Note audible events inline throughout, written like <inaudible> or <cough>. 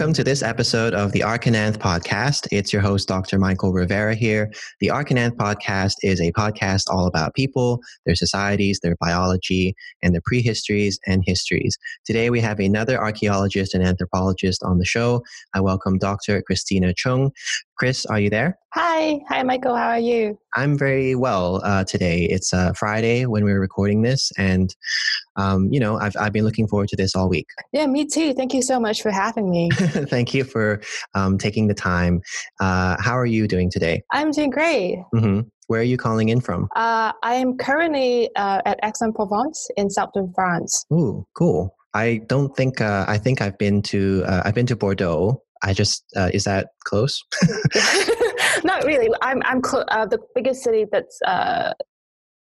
Welcome to this episode of the Arch and Anth podcast. It's your host, Dr. Michael Rivera here. The Arch and Anth podcast is a podcast all about people, their societies, their biology, and their prehistories and histories. Today we have another archaeologist and anthropologist on the show. I welcome Dr. Christina Cheung. Chris, are you there? Hi. Hi, Michael. How are you? I'm very well uh, today. It's uh, Friday when we're recording this, and um, you know, I've I've been looking forward to this all week. Yeah, me too. Thank you so much for having me. <laughs> Thank you for um, taking the time. Uh, how are you doing today? I'm doing great. Mm-hmm. Where are you calling in from? Uh, I am currently uh, at Aix-en-Provence in southern France. Ooh, cool. I don't think uh, I think I've been to uh, I've been to Bordeaux. I just uh, is that close? <laughs> <laughs> Not really. I'm I'm cl- uh, the biggest city that's uh,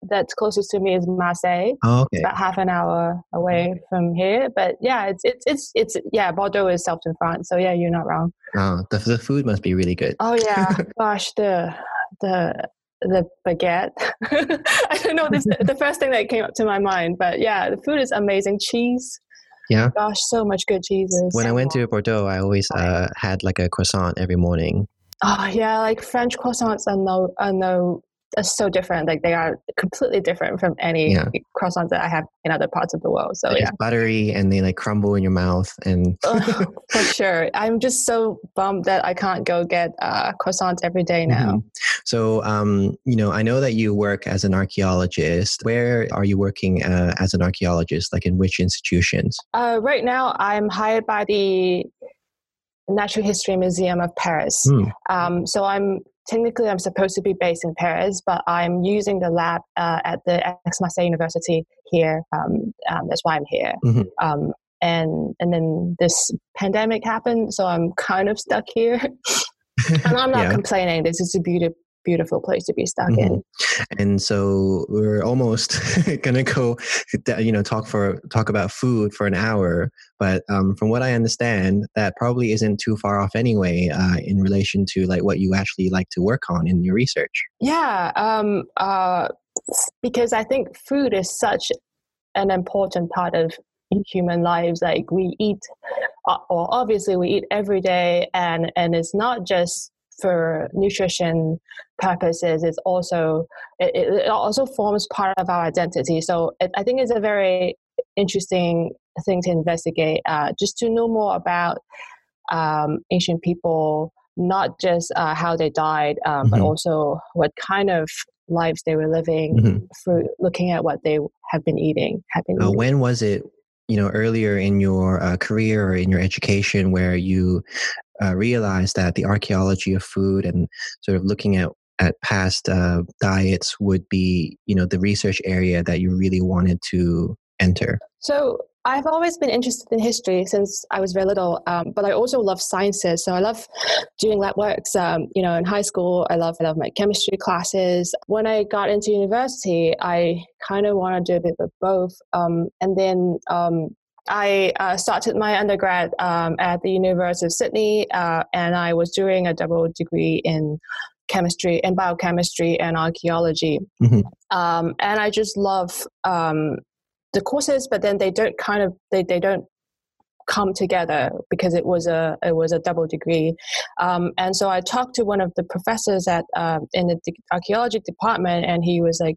that's closest to me is Marseille. Oh, okay. It's about half an hour away from here. But yeah, it's it's it's it's yeah, Bordeaux is southern France. So yeah, you're not wrong. Oh, the the food must be really good. Oh yeah, <laughs> gosh, the the the baguette. I don't know. This the first thing that came up to my mind, but yeah, the food is amazing. Cheese. Yeah. Gosh, so much good cheeses. When I went to Bordeaux, I always uh, had like a croissant every morning. Oh yeah, like French croissants are no are no are so different. Like they are completely different from any yeah. croissants that I have in other parts of the world. So They're yeah, buttery and they like crumble in your mouth and oh, <laughs> for sure. I'm just so bummed that I can't go get uh, croissants every day now. Mm-hmm. So um, you know, I know that you work as an archaeologist. Where are you working uh, as an archaeologist? Like in which institutions? Uh, right now, I'm hired by the Natural History Museum of Paris. Mm. Um, so I'm technically I'm supposed to be based in Paris, but I'm using the lab uh, at the Aix-Marseille University here. Um, um, that's why I'm here. Mm-hmm. Um, and and then this pandemic happened, so I'm kind of stuck here. <laughs> and I'm not yeah. complaining. This is a beautiful beautiful place to be stuck mm-hmm. in. And so we're almost <laughs> gonna go, you know, talk for talk about food for an hour. But um, from what I understand, that probably isn't too far off anyway, uh, in relation to like what you actually like to work on in your research. Yeah, um, uh, because I think food is such an important part of human lives. Like we eat, uh, or obviously we eat every day, and and it's not just for nutrition purposes it's also it, it also forms part of our identity so it, i think it's a very interesting thing to investigate uh, just to know more about um, ancient people not just uh, how they died um, mm-hmm. but also what kind of lives they were living mm-hmm. through looking at what they have been eating have been uh, eating. when was it you know earlier in your uh, career or in your education where you uh, realized that the archaeology of food and sort of looking at at past uh, diets would be you know the research area that you really wanted to enter so I've always been interested in history since I was very little, um, but I also love sciences. So I love doing lab works. Um, you know, in high school, I love I love my chemistry classes. When I got into university, I kind of want to do a bit of both. Um, and then um, I uh, started my undergrad um, at the University of Sydney, uh, and I was doing a double degree in chemistry and biochemistry and archaeology. Mm-hmm. Um, and I just love um, the courses, but then they don't kind of they, they don't come together because it was a it was a double degree. Um, and so I talked to one of the professors at uh, in the archaeology department, and he was like,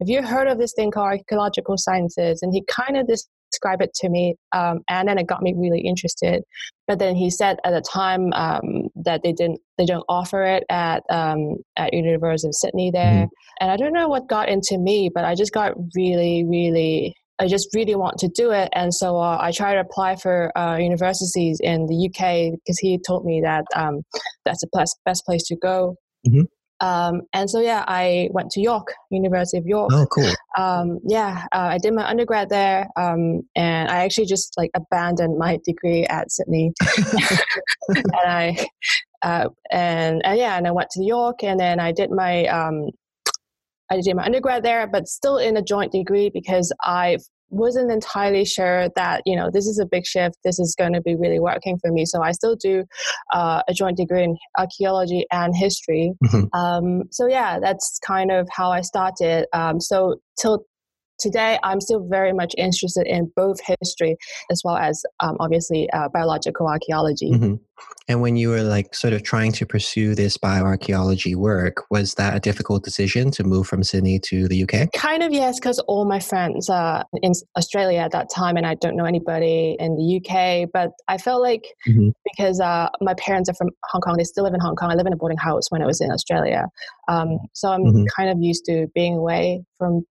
"Have you heard of this thing called archaeological sciences?" And he kind of this describe it to me, um, and then it got me really interested. But then he said at the time um, that they didn't they don't offer it at um, at University of Sydney there, mm-hmm. and I don't know what got into me, but I just got really really I just really want to do it, and so uh, I tried to apply for uh, universities in the UK because he told me that um, that's the best best place to go. Mm-hmm. Um, and so yeah, I went to York, University of York. Oh, cool. Um, yeah, uh, I did my undergrad there, um, and I actually just like abandoned my degree at Sydney, <laughs> <laughs> and I uh, and, and yeah, and I went to York, and then I did my um, I did my undergrad there, but still in a joint degree because I wasn't entirely sure that you know this is a big shift this is going to be really working for me. So i still do uh, a joint degree in archaeology and history. Mm-hmm. um, so yeah that's kind of how i started. Um, so till today I'm still very much interested in both history as well as um, obviously uh, biological archaeology. Mm-hmm. And when you were like sort of trying to pursue this bioarchaeology work, was that a difficult decision to move from Sydney to the UK? Kind of yes, because all my friends are in Australia at that time, and I don't know anybody in the UK. But I felt like mm-hmm. because uh, my parents are from Hong Kong, they still live in Hong Kong. I live in a boarding house when I was in Australia, um, so I'm mm-hmm. kind of used to being away from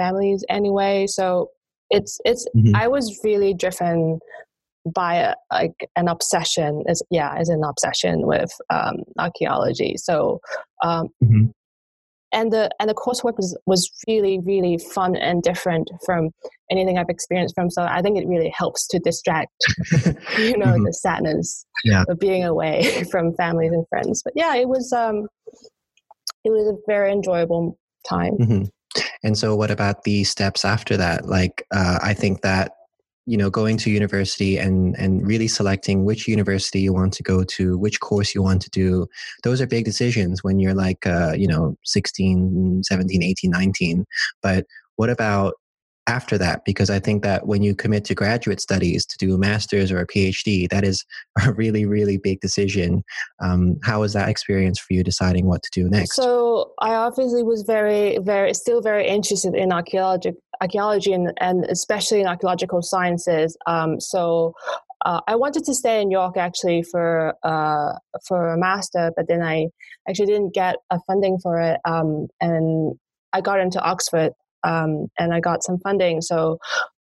families anyway. So it's it's mm-hmm. I was really driven by a, like an obsession is yeah is an obsession with um, archaeology so um, mm-hmm. and the and the coursework was was really really fun and different from anything i've experienced from so i think it really helps to distract <laughs> you know mm-hmm. the sadness yeah. of being away <laughs> from families and friends but yeah it was um it was a very enjoyable time mm-hmm. And so what about the steps after that? Like uh, i think that you know going to university and and really selecting which university you want to go to which course you want to do those are big decisions when you're like uh, you know 16 17 18 19 but what about after that because i think that when you commit to graduate studies to do a master's or a phd that is <laughs> a really really big decision. Um, how was that experience for you deciding what to do next? So i obviously was very very still very interested in archaeology archaeology and, and especially in archaeological sciences. Um, so uh, I wanted to stay in York actually for uh, for a master, but then I actually didn't get a funding for it, um, and I got into Oxford um, and I got some funding. So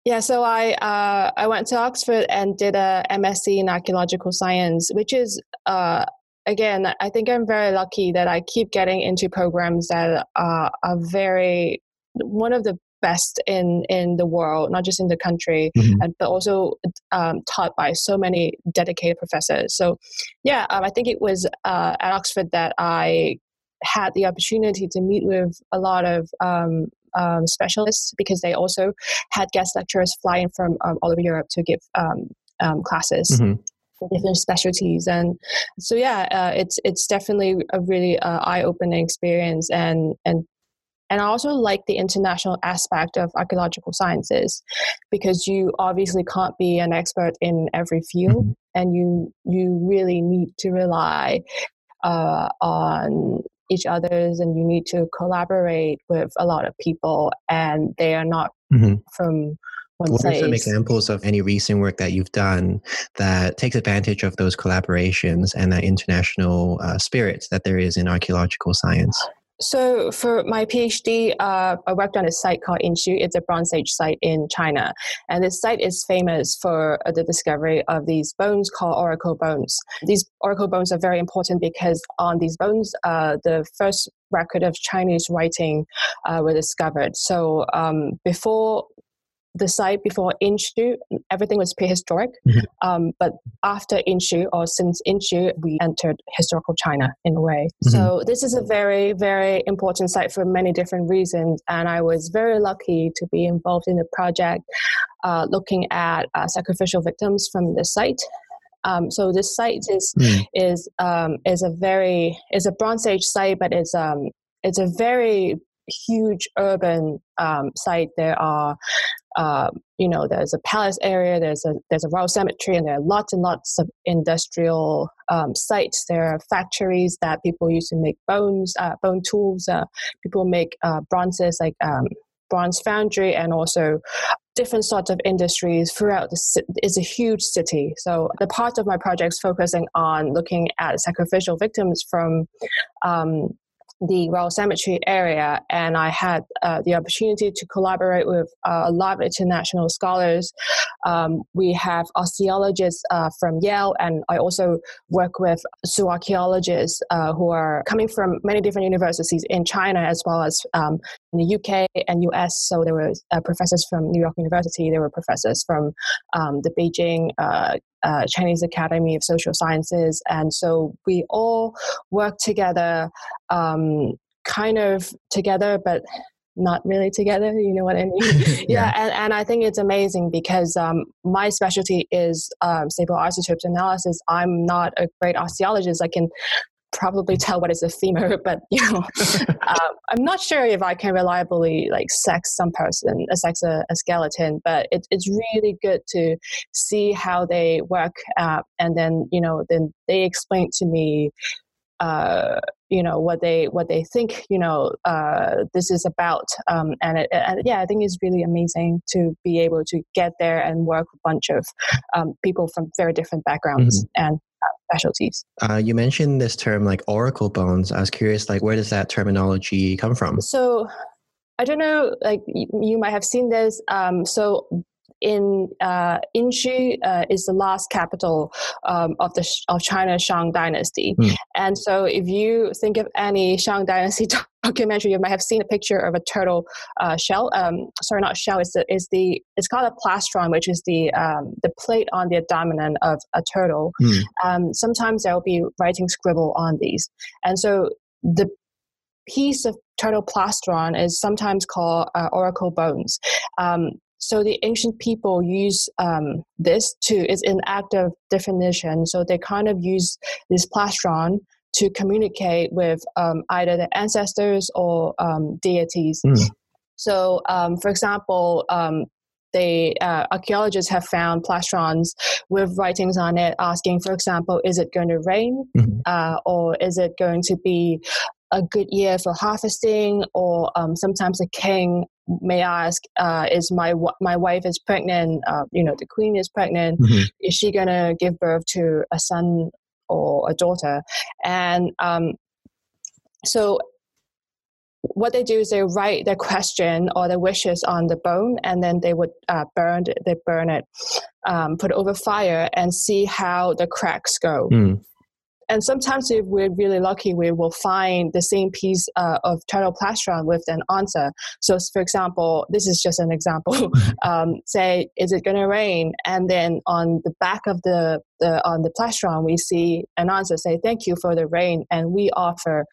yeah, so I uh, I went to Oxford and did a MSc in archaeological science, which is uh, again I think I'm very lucky that I keep getting into programs that are very one of the best in in the world, not just in the country, mm-hmm. and, but also um, taught by so many dedicated professors. So yeah, um, I think it was uh, at Oxford that I had the opportunity to meet with a lot of um, um, specialists because they also had guest lecturers flying from um, all over Europe to give um, um, classes. Mm-hmm. Different specialties, and so yeah, uh, it's it's definitely a really uh, eye-opening experience, and and and I also like the international aspect of archaeological sciences because you obviously can't be an expert in every field, mm-hmm. and you you really need to rely uh, on each other's and you need to collaborate with a lot of people and they are not mm-hmm. from one what place. are some examples of any recent work that you've done that takes advantage of those collaborations and that international uh, spirit that there is in archaeological science so for my PhD, uh, I worked on a site called Yinxu. It's a Bronze Age site in China, and this site is famous for the discovery of these bones called oracle bones. These oracle bones are very important because on these bones, uh, the first record of Chinese writing uh, were discovered. So um, before the site before Yinxu, everything was prehistoric. Mm-hmm. Um, but after Yinxu, or since Yinxu, we entered historical China in a way. Mm-hmm. So this is a very, very important site for many different reasons. And I was very lucky to be involved in the project uh, looking at uh, sacrificial victims from the site. Um, so this site is mm. is um, is a very is a Bronze Age site, but it's um it's a very huge urban um, site. There are um, you know, there's a palace area, there's a there's a royal cemetery, and there are lots and lots of industrial um, sites. There are factories that people use to make bones, uh, bone tools. Uh, people make uh, bronzes like um, bronze foundry, and also different sorts of industries throughout the city. it's a huge city so the part of my project is focusing on looking at sacrificial victims from um, the Royal Cemetery area, and I had uh, the opportunity to collaborate with uh, a lot of international scholars. Um, we have osteologists uh, from Yale, and I also work with zooarchaeologists uh, who are coming from many different universities in China as well as um, in the UK and US. So there were uh, professors from New York University, there were professors from um, the Beijing uh, uh, Chinese Academy of Social Sciences. And so we all work together, um, kind of together, but not really together. You know what I mean? <laughs> <laughs> yeah. yeah, and, and I think it's amazing because um, my specialty is um, stable isotopes analysis. I'm not a great osteologist. I can probably tell what is a femur, <laughs> but you know, <laughs> um, I'm not sure if I can reliably like sex some person, uh, sex a, a skeleton. But it, it's really good to see how they work, uh, and then you know, then they explain to me uh, you know what they what they think you know uh, this is about um, and, it, and, yeah i think it's really amazing to be able to get there and work with a bunch of um, people from very different backgrounds mm-hmm. and uh, specialties uh, you mentioned this term like oracle bones i was curious like where does that terminology come from so I don't know, like you might have seen this. Um, so in uh, Yinxu uh, is the last capital um, of the of China Shang dynasty, mm. and so if you think of any Shang dynasty <laughs> documentary, you might have seen a picture of a turtle uh, shell. Um, sorry, not shell. Is the is the it's called a plastron, which is the um, the plate on the abdomen of a turtle. Mm. Um, sometimes there will be writing scribble on these, and so the piece of turtle plastron is sometimes called uh, oracle bones. Um, so the ancient people use um, this to is an active definition. So they kind of use this plastron to communicate with um, either the ancestors or um, deities. Mm. So, um, for example, um, they uh, archaeologists have found plastrons with writings on it asking, for example, is it going to rain, mm-hmm. uh, or is it going to be a good year for harvesting, or um, sometimes a king may ask, uh, "Is my my wife is pregnant? Uh, you know, the queen is pregnant. Mm-hmm. Is she gonna give birth to a son or a daughter?" And um, so, what they do is they write their question or their wishes on the bone, and then they would uh, burn it. They burn it, um, put it over fire, and see how the cracks go. Mm and sometimes if we're really lucky we will find the same piece uh, of turtle plastron with an answer. So for example this is just an example. <laughs> <laughs> Um, say is it going to rain? And then on the back of the, the on the plastron we see an answer say thank you for the rain and we offer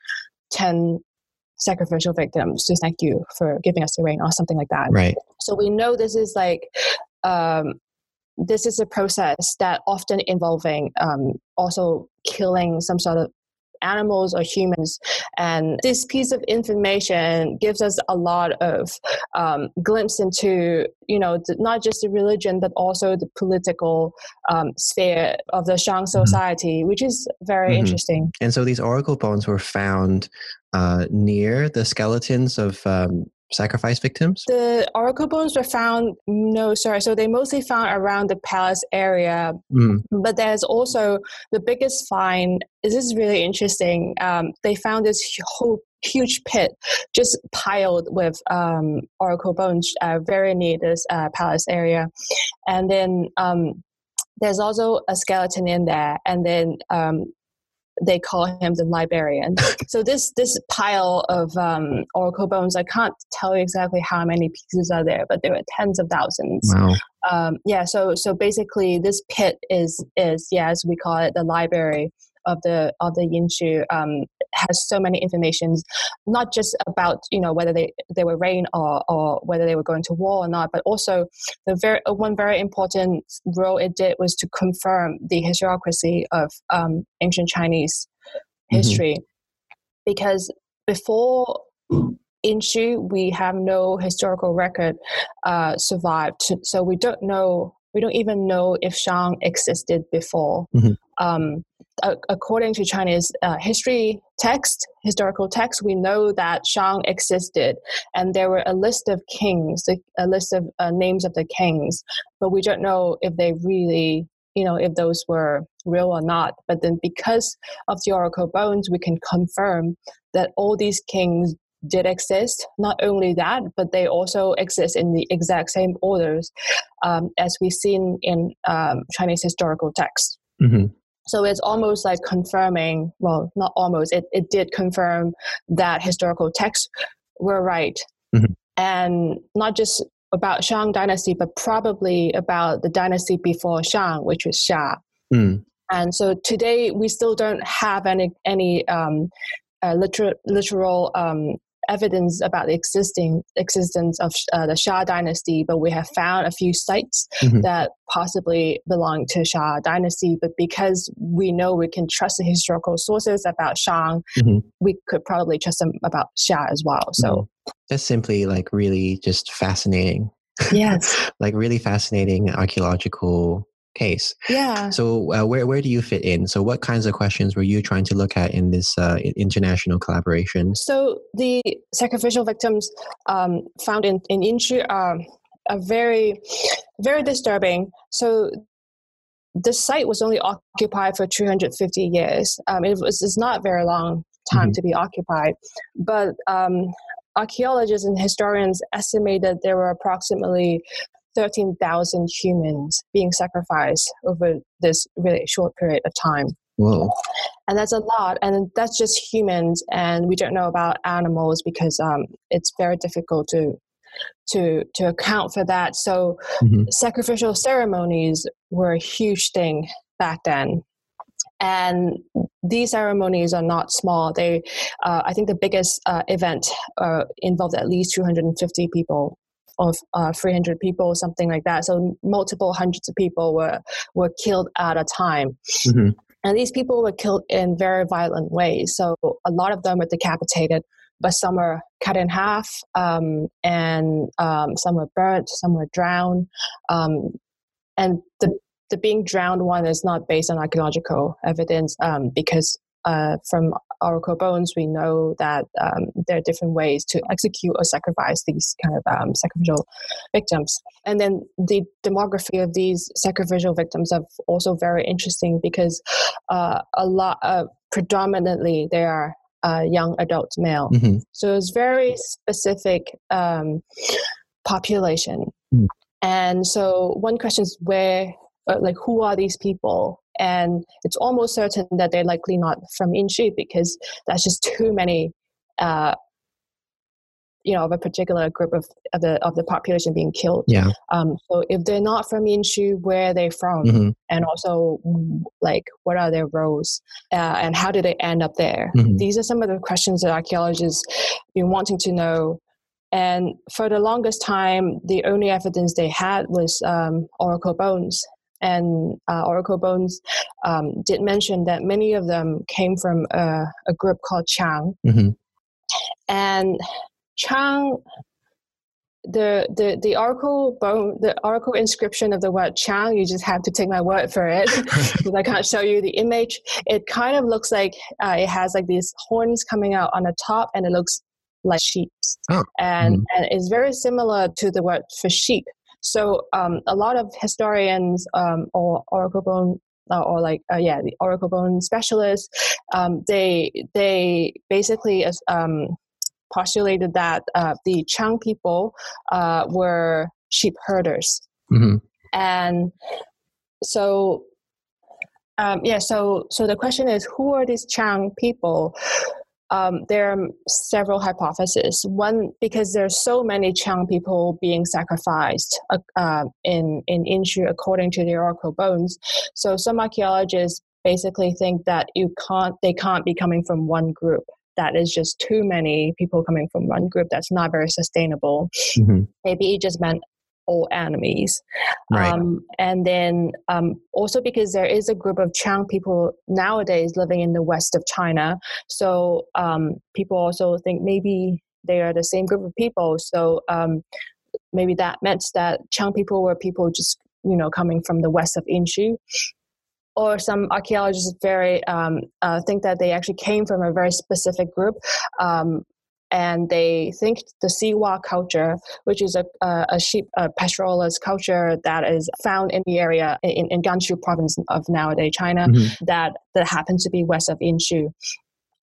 10 sacrificial victims to thank you for giving us the rain or something like that. Right. So we know this is like um, this is a process that often involving um, also killing some sort of animals or humans. And this piece of information gives us a lot of um, glimpse into, you know, the, not just the religion, but also the political um, sphere of the Shang mm-hmm. society, mm-hmm. which is very mm-hmm. interesting. And so these oracle bones were found uh, near the skeletons of um, sacrifice victims? The oracle bones were found, no, sorry. So they mostly found around the palace area. Mm. But there's also the biggest find. This is really interesting. Um, they found this whole huge pit just piled with um, oracle bones uh, very near this uh, palace area. And then um, there's also a skeleton in there. And then um, they call him the librarian. <laughs> so this this pile of um, oracle bones, I can't tell you exactly how many pieces are there, but there are tens of thousands. Wow. Um, yeah. So so basically, this pit is is yeah, as we call it, the library of the of the Yinxu um, has so many informations, not just about you know whether they they were rain or or whether they were going to war or not, but also the very one very important role it did was to confirm the historiography of um, ancient Chinese mm-hmm. history, mm-hmm. because before Yinxu, we have no historical record uh, survived, so we don't know. We don't even know if Shang existed before. Mm-hmm. Um, according to Chinese uh, history text, historical text, we know that Shang existed, and there were a list of kings, a list of uh, names of the kings, but we don't know if they really, you know, if those were real or not. But then, because of the oracle bones, we can confirm that all these kings did exist. Not only that, but they also exist in the exact same orders um, as we've seen in um, Chinese historical texts. Mm-hmm. So it's almost like confirming, well, not almost, it, it did confirm that historical texts were right. Mm-hmm. And not just about Shang dynasty, but probably about the dynasty before Shang, which was Xia. Mm. And so today we still don't have any any um, uh, literal, literal um, evidence about the existing existence of uh, the Xia dynasty, but we have found a few sites mm-hmm. that possibly belong to Xia dynasty. But because we know we can trust the historical sources about Shang, mm-hmm. we could probably trust them about Xia as well. So mm-hmm. that's simply like really just fascinating. Yes, <laughs> like really fascinating archaeological case. Yeah. So uh, where where do you fit in? So what kinds of questions were you trying to look at in this uh, international collaboration? So the sacrificial victims um, found in in Yinxu are, are very very disturbing. So the site was only occupied for 250 years. Um, it was it's not very long time mm-hmm. to be occupied, but um, archaeologists and historians estimated there were approximately 13,000 humans being sacrificed over this really short period of time. Whoa. And that's a lot. And that's just humans. And we don't know about animals because um, it's very difficult to to to account for that. So mm-hmm. sacrificial ceremonies were a huge thing back then. And these ceremonies are not small. They, uh, I think, the biggest uh, event uh, involved at least 250 people of uh, 300 people, or something like that. So multiple hundreds of people were were killed at a time. Mm-hmm. And these people were killed in very violent ways. So a lot of them were decapitated, but some were cut in half, um, and um, some were burnt, some were drowned. Um, and the the being drowned one is not based on archaeological evidence um, because uh, from oracle bones, we know that um, there are different ways to execute or sacrifice these kind of um, sacrificial victims. And then the demography of these sacrificial victims are also very interesting because uh, a lot, uh, predominantly, they are uh, young adult male. Mm-hmm. So it's very specific um, population. Mm. And so one question is where, uh, like, who are these people? And it's almost certain that they're likely not from Yinxu because that's just <laughs> too many, uh, you know, of a particular group of, of the of the population being killed. Yeah. Um, so if they're not from Yinxu, where are they from, mm-hmm. and also like what are their roles, uh, and how did they end up there? Mm-hmm. These are some of the questions that archaeologists been wanting to know. And for the longest time, the only evidence they had was um, oracle bones and uh, Oracle Bones um, did mention that many of them came from a, a group called Qiang. Mm-hmm. And Qiang, the, the, the Oracle bone, the Oracle inscription of the word Qiang, you just have to take my word for it <laughs> because I can't show you the image. It kind of looks like uh, it has like these horns coming out on the top and it looks like sheep. Oh. And, mm-hmm. and it's very similar to the word for sheep. So um, a lot of historians um, or oracle bone uh, or like uh, yeah the oracle bone specialists um, they they basically um, postulated that uh, the Qiang people uh, were sheep herders mm-hmm. and so um, yeah so so the question is who are these Qiang people um, there are several hypotheses. One, because there are so many Qiang people being sacrificed uh, uh, in in according to the oracle bones. So some archaeologists basically think that you can't they can't be coming from one group. That is just too many people coming from one group. That's not very sustainable. Mm-hmm. Maybe it just meant all enemies. Right. Um, and then um, also because there is a group of Qiang people nowadays living in the west of China. So um, people also think maybe they are the same group of people. So um, maybe that meant that Qiang people were people just, you know, coming from the west of Yinxu. Or some archaeologists very um, uh, think that they actually came from a very specific group, um, and they think the Siwa culture, which is a, a, a sheep a pastoralist culture that is found in the area in, in Gansu province of nowadays China, mm-hmm. that, that happens to be west of Yinxu.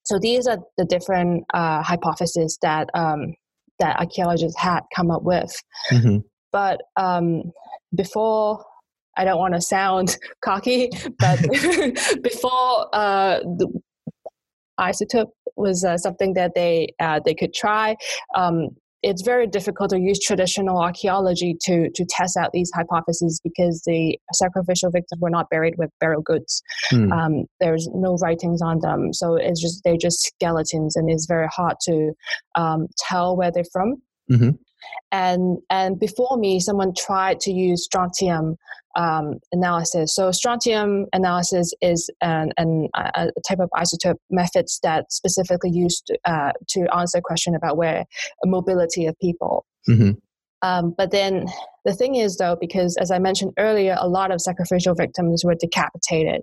So these are the different uh, hypotheses that um, that archaeologists had come up with. Mm-hmm. But um, before I don't want to sound <laughs> cocky, but <laughs> before uh, the isotope was uh, something that they uh, they could try. Um, it's very difficult to use traditional archaeology to to test out these hypotheses because the sacrificial victims were not buried with burial goods. Hmm. Um, there's no writings on them, so it's just they're just skeletons, and it's very hard to um, tell where they're from. Mm-hmm. And and before me, someone tried to use strontium um, analysis. So strontium analysis is an, an, a type of isotope methods that specifically used uh, to answer a question about where mobility of people. Mm-hmm. Um, but then the thing is, though, because as I mentioned earlier, a lot of sacrificial victims were decapitated.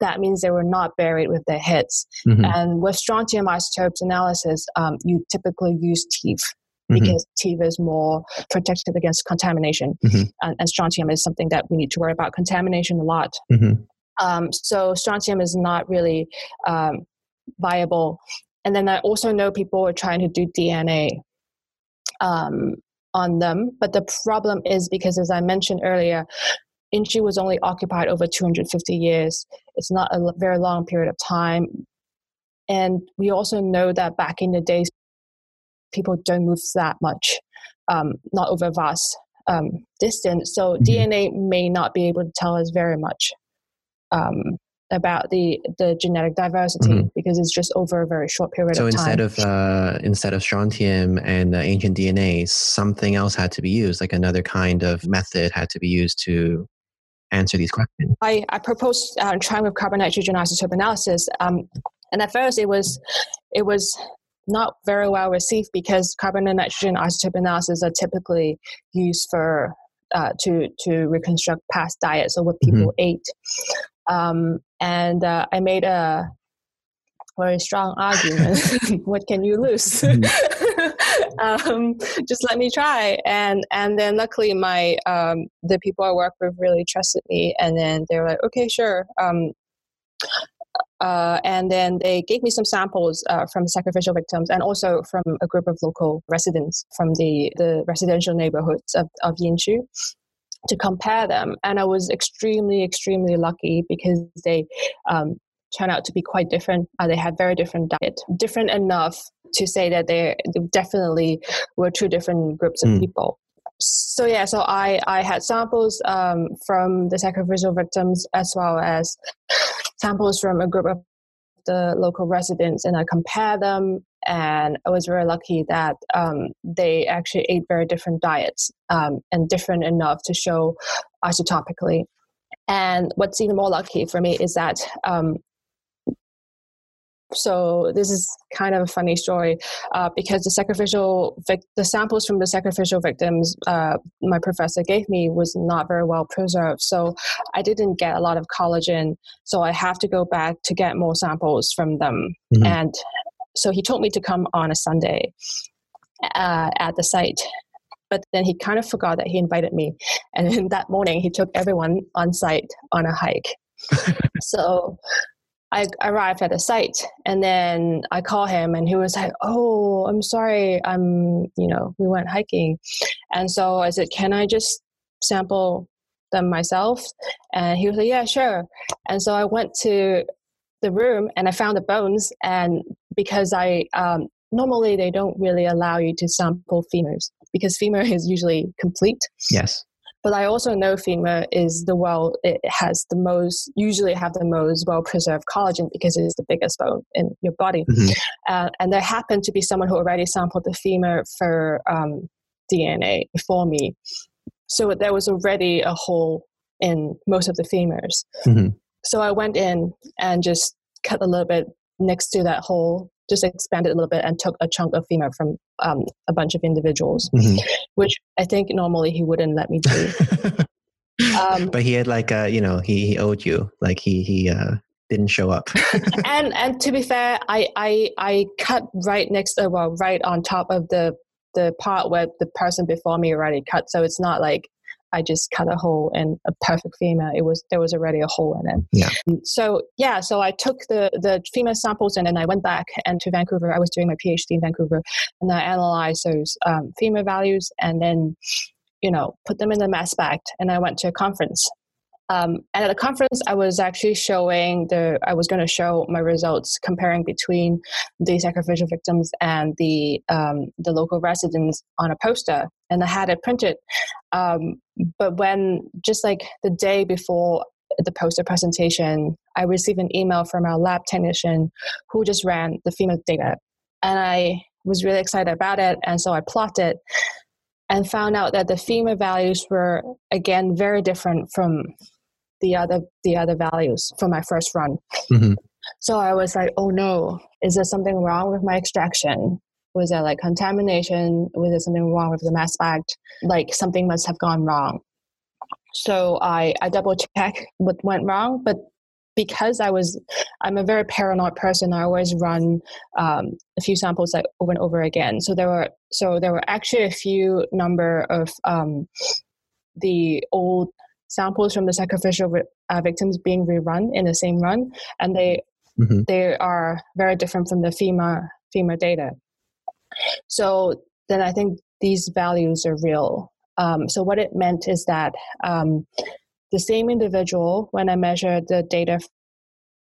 That means they were not buried with their heads. Mm-hmm. And with strontium isotopes analysis, um, you typically use teeth. Mm-hmm. Because TIVA is more protected against contamination, mm-hmm. and, and, strontium is something that we need to worry about contamination a lot. Mm-hmm. Um, so strontium is not really um, viable. And then I also know people are trying to do DNA um, on them. But the problem is because, as I mentioned earlier, Yinxu was only occupied over 250 years. It's not a very long period of time. And we also know that back in the days, people don't move that much, um, not over vast um, distance. So mm-hmm. DNA may not be able to tell us very much. Um, about the the genetic diversity mm-hmm. because it's just over a very short period so of time. So instead of uh, instead of strontium and uh, ancient DNA, something else had to be used, like another kind of method had to be used to answer these questions. I, I proposed uh, trying with carbon nitrogen isotope analysis, um, and at first it was it was not very well received because carbon and nitrogen isotope analysis are typically used for uh, to to reconstruct past diets or what people mm-hmm. ate. Um, and uh, I made a very strong argument. <laughs> <laughs> what can you lose? Mm-hmm. <laughs> um, just let me try. And and then luckily my um, the people I work with really trusted me, and then they were like, okay, sure. Uh, and then they gave me some samples uh, from sacrificial victims and also from a group of local residents from the, the residential neighborhoods of, of Yinxu to compare them. And I was extremely, extremely lucky because they um, turned out to be quite different. Uh, they had very different diet, different enough to say that they, they definitely were two different groups of mm. people. So yeah, so I I had samples um, from the sacrificial victims as well as samples from a group of the local residents, and I compare them and I was very lucky that um, they actually ate very different diets um, and different enough to show isotopically. And what's even more lucky for me is that um, so this is kind of a funny story uh, because the sacrificial vic- the samples from the sacrificial victims uh, my professor gave me was not very well preserved so i didn't get a lot of collagen so i have to go back to get more samples from them mm-hmm. and so he told me to come on a Sunday uh, at the site. But then he kind of forgot that he invited me. And then <laughs> that morning, he took everyone on site on a hike. <laughs> so I arrived at the site and then I call him and he was like, Oh, I'm sorry. I'm, you know, we went hiking. And so I said, Can I just sample them myself? And he was like, Yeah, sure. And so I went to the room and I found the bones. And because I um, normally they don't really allow you to sample femurs because femur <laughs> is usually complete. Yes. But I also know femur is the well, it has the most, usually have the most well preserved collagen because it is the biggest bone in your body. Mm-hmm. Uh, and there happened to be someone who already sampled the femur for um, DNA before me. So there was already a hole in most of the femurs. Mm-hmm. So I went in and just cut a little bit next to that hole, just expanded a little bit and took a chunk of femur from um, a bunch of individuals, mm-hmm. which I think normally he wouldn't let me do. <laughs> um, but he had like a, you know, he, he owed you, like he, he, uh, didn't show up. <laughs> and and to be fair, I I I cut right next, uh, well, right on top of the the part where the person before me already cut, so it's not like I just cut a hole in a perfect femur. It was there was already a hole in it. Yeah. So yeah, so I took the the femur samples and then I went back and to Vancouver. I was doing my PhD in Vancouver, and I analyzed those um, femur values and then you know put them in the mass spec. And I went to a conference Um, and at the conference, I was actually showing the, I was going to show my results comparing between the sacrificial victims and the um, the local residents on a poster, and I had it printed. Um, but when just like the day before the poster presentation, I received an email from our lab technician who just ran the femur data, and I was really excited about it, and so I plotted and found out that the femur values were again very different from the other the other values for my first run. Mm-hmm. So I was like, oh no, is there something wrong with my extraction? Was there like contamination? Was there something wrong with the mass spec? Like something must have gone wrong. So I, I double check what went wrong, but because I was, I'm a very paranoid person. I always run um, a few samples like over and over again. So there were, so there were actually a few number of um, the old samples from the sacrificial uh, victims being rerun in the same run, and they mm-hmm. they are very different from the femur femur data. So then I think these values are real. Um, so what it meant is that um, the same individual, when I measured the data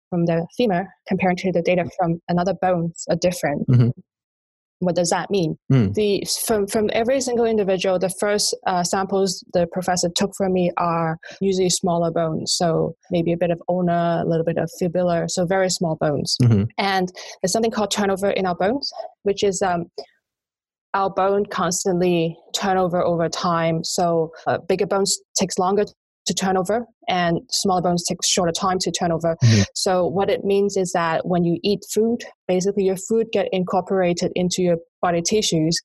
from the femur comparing to the data from another bones, are different. Mm-hmm. What does that mean? Mm. The from from every single individual, the first uh, samples the professor took from me are usually smaller bones, so maybe a bit of ulna, a little bit of fibula, so very small bones. Mm-hmm. And there's something called turnover in our bones, which is um, our bone constantly turnover over time. So uh, bigger bones takes longer to turn over and smaller bones take shorter time to turn over mm-hmm. so what it means is that when you eat food basically your food get incorporated into your body tissues.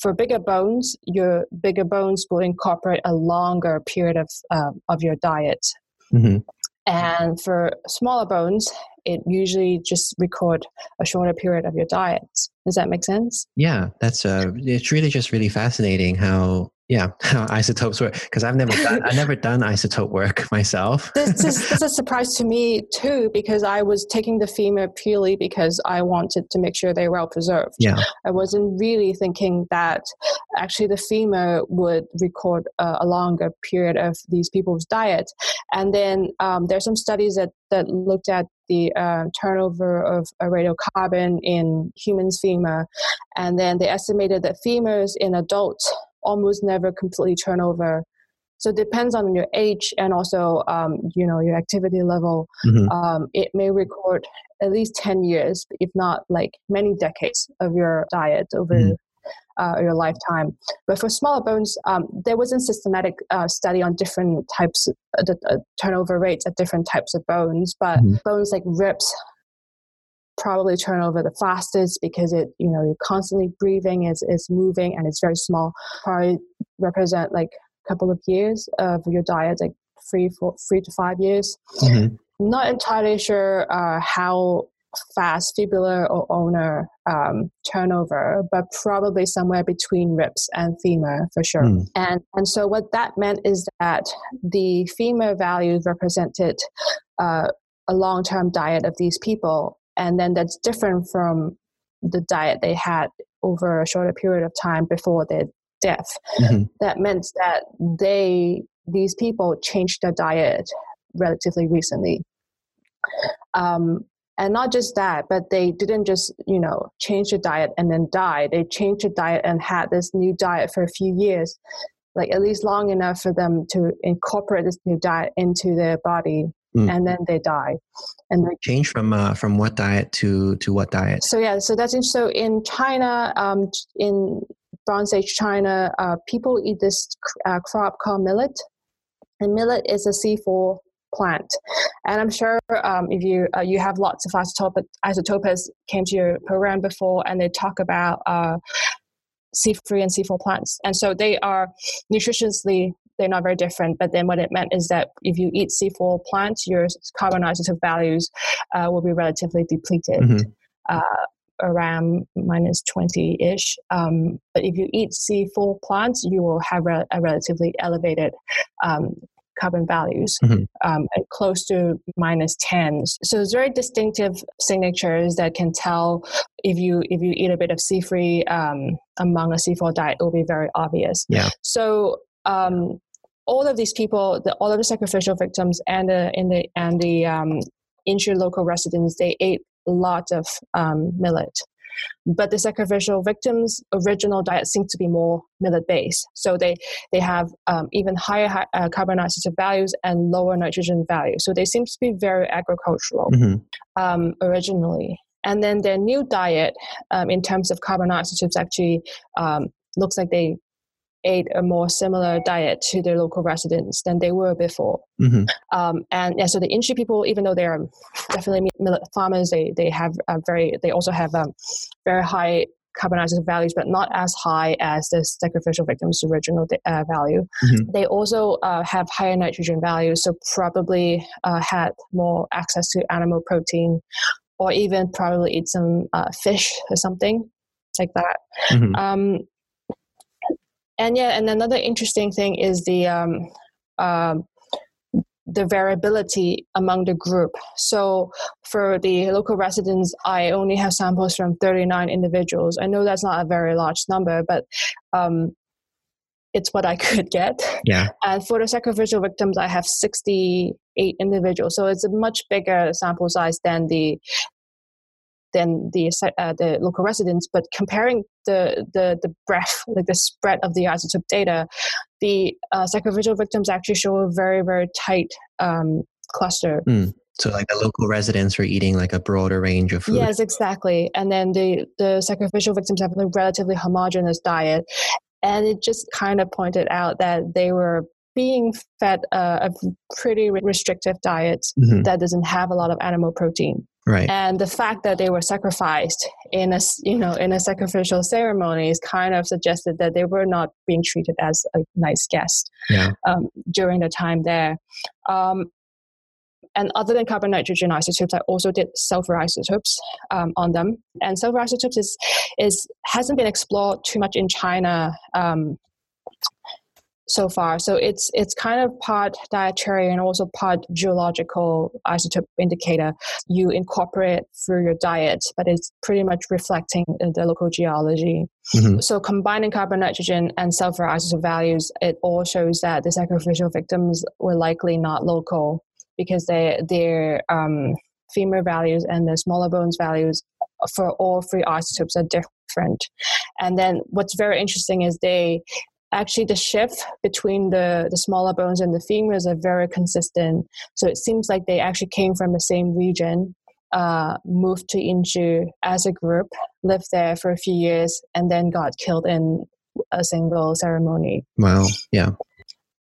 For bigger bones your bigger bones will incorporate a longer period of, uh, of your diet. Mm-hmm. and for smaller bones it usually just record a shorter period of your diet. Does that make sense? Yeah that's uh it's really just really fascinating how yeah <laughs> isotopes work because i've never done i've never done isotope work <laughs> myself. This is, this is a <laughs> surprise to me too because i was taking the femur purely because i wanted to make sure they were well preserved. Yeah. I wasn't really thinking that actually the femur would record a, a longer period of these people's diet. And then um, there's some studies that that looked at the uh, turnover of radiocarbon in humans femur and then they estimated that femurs in adults almost never completely turn over. So it depends on your age and also um, you know your activity level. Mm-hmm. Um, it may record at least ten years, if not like many decades of your diet over. Mm-hmm. Uh, your lifetime. But for smaller bones, um, there wasn't systematic uh, study on different types, of, uh, the uh, turnover rates of different types of bones. But mm-hmm. bones like ribs, probably turn over the fastest because it you know you're constantly breathing is is moving and it's very small probably represent like a couple of years of your diet like three four three to five years mm-hmm. not entirely sure uh, how fast fibular or ulnar um, turnover, but probably somewhere between ribs and femur for sure. Mm. And and so what that meant is that the femur values represented uh, a long term diet of these people, and then that's different from the diet they had over a shorter period of time before their death. Mm-hmm. That meant that they these people changed their diet relatively recently. Um, and not just that, but they didn't just you know change the diet and then die. They changed the diet and had this new diet for a few years, like at least long enough for them to incorporate this new diet into their body Mm. and then they die. And they change from uh, from what diet to to what diet? So yeah, so that's in, so in China, um, in Bronze Age China, uh, people eat this uh, crop called millet, and millet is a C4 plant. And I'm sure um, if you uh, you have lots of isotope isotopers came to your program before, and they talk about uh, C3 and C4 plants, and so they are nutritionally they're not very different. But then what it meant is that if you eat C4 plants, your carbon isotope values uh, will be relatively depleted. Mm-hmm. Uh, around minus 20 ish. Um, but if you eat C4 plants, you will have re- a relatively elevated um, carbon values, mm-hmm. um, close to minus 10. So it's very distinctive signatures that can tell if you if you eat a bit of C3 um, among a C4 diet, it will be very obvious. Yeah. So um, all of these people, the, all of the sacrificial victims and the in the and the um, Yinxu local residents, they ate a lot of um, millet. But the sacrificial victims' original diet seems to be more millet based. So they, they have um, even higher uh, carbon values and lower nitrogen values. So they seem to be very agricultural mm-hmm. um, originally. And then their new diet, um, in terms of carbon isotopes, actually um, looks like they ate a more similar diet to their local residents than they were before. Mm-hmm. Um, and yeah, so the Yinxu people, even though they're definitely millet farmers, they they have a very they also have um, very high carbon isotope values, but not as high as the sacrificial victims' original uh, value. Mm-hmm. They also uh, have higher nitrogen values, so probably uh, had more access to animal protein, or even probably eat some uh, fish or something like that. Mm-hmm. Um, and yeah, and another interesting thing is the um, uh, the variability among the group. So for the local residents, I only have samples from 39 individuals. I know that's not a very large number, but um, it's what I <laughs> could get. Yeah. And for the sacrificial victims, I have 68 individuals. So it's a much bigger sample size than the than the uh, the local residents. But comparing the the the breadth, like the spread of the isotope data, the uh, sacrificial victims actually show a very very tight um, cluster. Mm. So like the local residents were eating like a broader range of food. Yes, exactly. And then the the sacrificial victims have a relatively homogenous diet, and it just kind of pointed out that they were being fed a, a pretty restrictive diet mm-hmm. that doesn't have a lot of animal protein. Right. And the fact that they were sacrificed in a you know in a sacrificial ceremony is kind of suggested that they were not being treated as a nice guest yeah. um, during the time there. Um, and other than carbon nitrogen isotopes, I also did sulfur isotopes um, on them. And sulfur isotopes is is hasn't been explored too much in China um, so far. So it's it's kind of part dietary and also part geological isotope indicator. You incorporate through your diet, but it's pretty much reflecting the local geology. Mm-hmm. So combining carbon, nitrogen, and sulfur isotope values, it all shows that the sacrificial victims were likely not local because they their um, femur values and the smaller bones values for all three isotopes are different. And then what's very interesting is they actually the shift between the, the smaller bones and the femurs are very consistent. So it seems like they actually came from the same region, uh, moved to Yinxu as a group, lived there for a few years, and then got killed in a single ceremony. Wow. Yeah.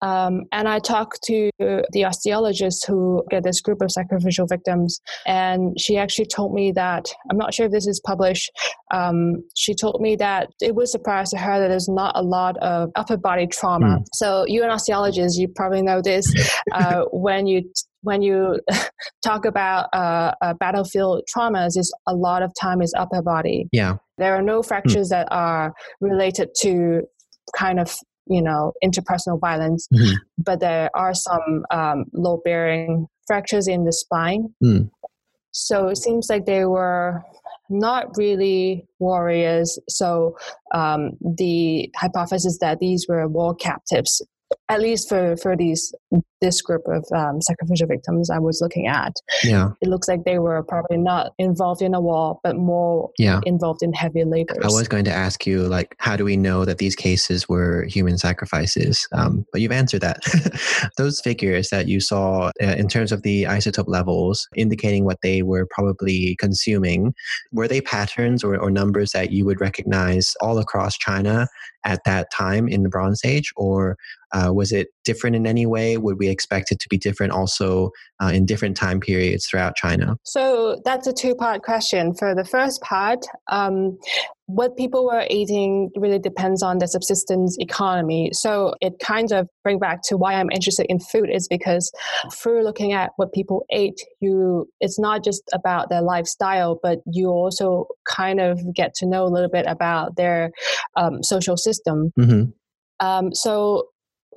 Um, and I talked to the osteologist who get this group of sacrificial victims, and she actually told me that I'm not sure if this is published. Um, she told me that it was surprise to her that there's not a lot of upper body trauma. Mm. So you an osteologist, you probably know this. Uh, <laughs> when you when you <laughs> talk about uh, uh, battlefield traumas, is a lot of time is upper body. Yeah, there are no fractures mm. that are related to kind of you know interpersonal violence mm-hmm. but there are some um, load bearing fractures in the spine mm. so it seems like they were not really warriors so um, the hypothesis that these were war captives at least for for these this group of um, sacrificial victims I was looking at, yeah, it looks like they were probably not involved in a war, but more yeah. involved in heavy labor. I was going to ask you, like, how do we know that these cases were human sacrifices? Um, but you've answered that. <laughs> Those figures that you saw uh, in terms of the isotope levels, indicating what they were probably consuming, were they patterns or, or numbers that you would recognize all across China at that time in the Bronze Age, or uh, was it different in any way? Would we expect it to be different also uh, in different time periods throughout China? So that's a two part question. For the first part, um, what people were eating really depends on the subsistence economy. So it kind of bring back to why I'm interested in food is because through looking at what people ate, you it's not just about their lifestyle, but you also kind of get to know a little bit about their um, social system. Mm-hmm. Um, so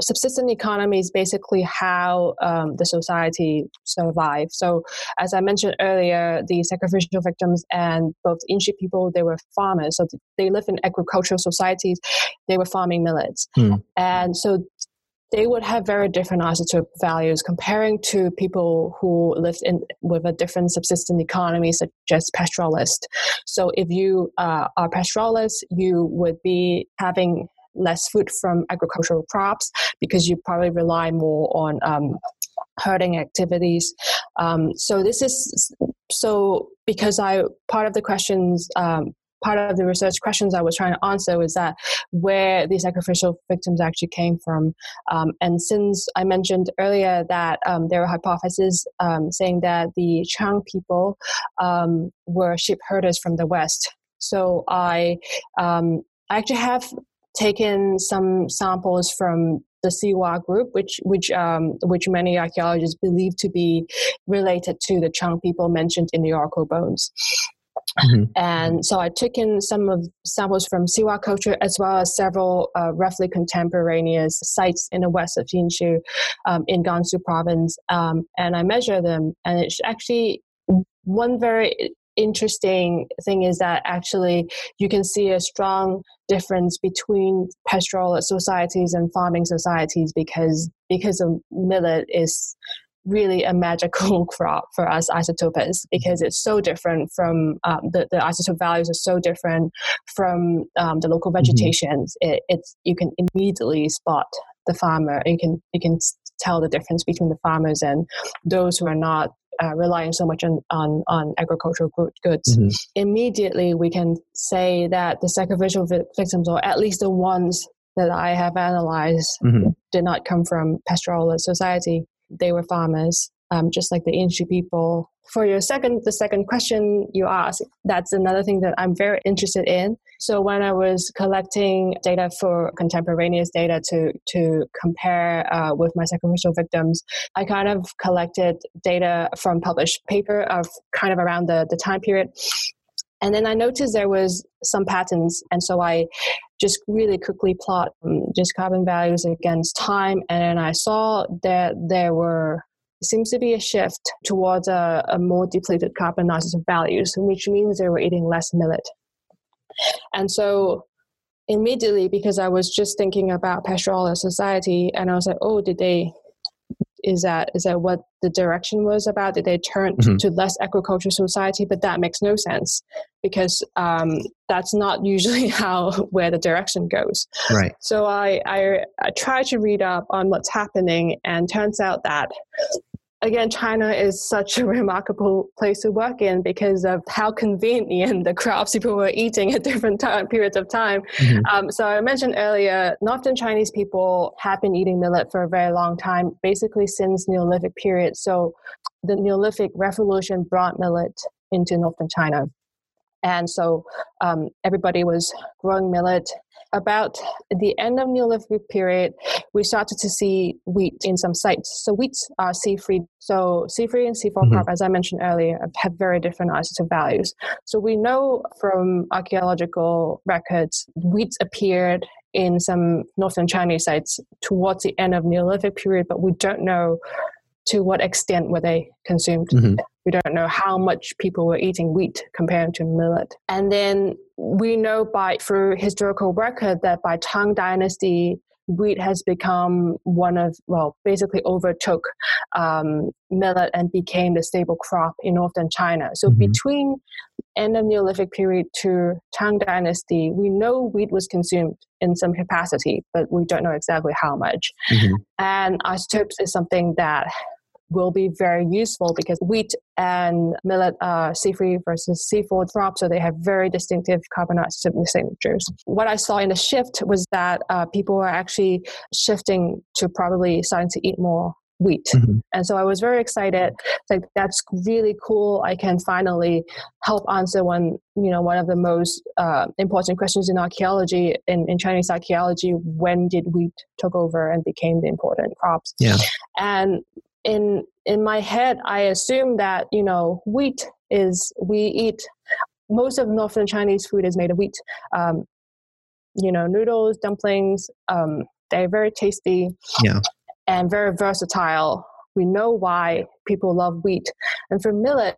subsistence economy is basically how um, the society survived. So, as I mentioned earlier, the sacrificial victims and both Yinxu people, they were farmers. So they lived in agricultural societies. They were farming millets, hmm. and so they would have very different isotope values comparing to people who lived in with a different subsistence economy, such as pastoralist. So if you uh, are pastoralist, you would be having less food from agricultural crops because you probably rely more on um, herding activities. Um, so this is so because I part of the questions um, part of the research questions I was trying to answer was that where these sacrificial victims actually came from. Um, and since I mentioned earlier that um, there were hypotheses um, saying that the Qiang people um, were sheep herders from the West. So I, um, I actually have taken some samples from the Siwa group, which which um, which many archaeologists believe to be related to the Qiang people mentioned in the Oracle bones. Mm-hmm. And so I took in some of samples from Siwa culture as well as several uh, roughly contemporaneous sites in the west of Jinshu um, in Gansu province. Um, and I measured them, and it's actually one very interesting thing is that actually you can see a strong difference between pastoral societies and farming societies because because of millet is really a magical <laughs> crop for us isotopers because it's so different from um, the, the isotope values are so different from um, the local vegetations mm-hmm. it, it's you can immediately spot the farmer you can you can tell the difference between the farmers and those who are not uh, relying so much on, on, on agricultural goods, mm-hmm. immediately we can say that the sacrificial victims, or at least the ones that I have analyzed, mm-hmm. did not come from pastoral society they were farmers, um, just like the ancient people. For your second, the second question you asked, that's another thing that I'm very interested in. So when I was collecting data for contemporaneous data to to compare uh, with my sacrificial victims, I kind of collected data from published paper of kind of around the, the time period. And then I noticed there was some patterns, and so I just really quickly plot um, just carbon values against time, and I saw that there were seems to be a shift towards a, a more depleted carbon isotope values, which means they were eating less millet. And so immediately, because I was just thinking about pastoral society, and I was like, oh, did they is that is that what the direction was about? Did they turn mm-hmm. to less agricultural society? But that makes no sense because um, that's not <laughs> usually how where the direction goes. Right. So I, I I try to read up on what's happening, and turns out that again, China is such a <laughs> remarkable place to work in because of how convenient the crops <laughs> people were eating at different time, periods of time. Mm-hmm. Um, so I mentioned earlier, northern Chinese people have been eating millet for a very long time, basically since Neolithic period. So the Neolithic revolution brought millet into northern China. And so um, everybody was growing millet about the end of Neolithic period, we started to see wheat in some sites. So wheat are C3. So C3 and C4 mm-hmm. crop, as I mentioned earlier, have very different isotope values. So we know from archaeological records, wheat appeared in some northern Chinese sites towards the end of Neolithic period, but we don't know to what extent were they consumed. Mm-hmm. We don't know how much people were eating wheat compared to millet. And then we know by through historical record that by Tang Dynasty, wheat has become one of well basically overtook um, millet and became the stable crop in northern china so mm-hmm. between end of neolithic period to tang dynasty we know wheat was consumed in some capacity but we don't know exactly how much mm-hmm. and isotopes is something that will be very useful because wheat and millet are C3 versus C4 crops, so they have very distinctive carbon signatures. What I saw in the shift was that uh, people were actually shifting to probably starting to eat more wheat. Mm-hmm. And so I was very excited. Like that's really cool. I can finally help answer one, you know, one of the most uh, important questions in archaeology in, in Chinese archaeology. When did wheat took over and became the important crops? Yeah. And in in my head i assume that you know wheat is we eat most of northern chinese food is made of wheat. Um, you know noodles dumplings um, they're very tasty yeah. and very versatile. We know why people love wheat. And for millet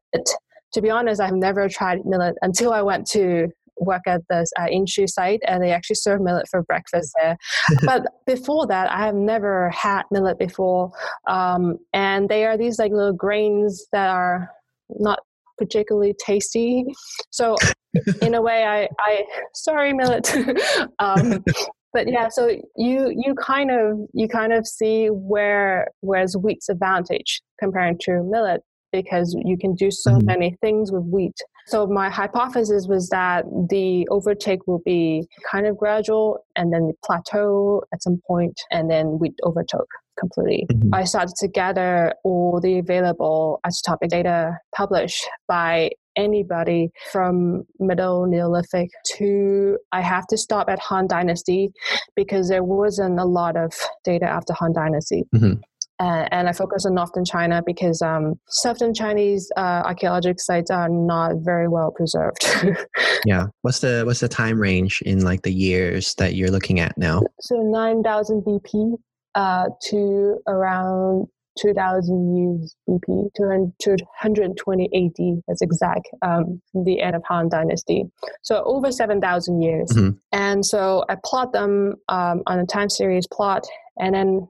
to be honest i've never tried millet until i went to work at the uh, Yinxu site, and they actually serve millet for breakfast there. <laughs> but before that, I have never had millet before, um, and they are these like little grains that are not particularly tasty. So <laughs> in a way, I, I sorry millet. <laughs> um, but yeah, so you you kind of you kind of see where where's wheat's advantage comparing to millet because you can do so mm-hmm. many things with wheat. So my hypothesis was that the overtake will be kind of gradual and then plateau at some point and then wheat overtook completely. Mm-hmm. I started to gather all the available isotopic data published by anybody from middle neolithic to i have to stop at han dynasty because there wasn't a lot of data after han dynasty mm-hmm. Uh, and I focus on Northern China because um, Southern Chinese uh, archaeological sites are not very well preserved. <laughs> yeah, what's the what's the time range in like the years that you're looking at now? So nine thousand BP uh, to around 2000 years BP, 220 AD, that's exact, um, the end of Han Dynasty. So over 7,000 years. Mm-hmm. And so I plot them um, on a time series plot, and then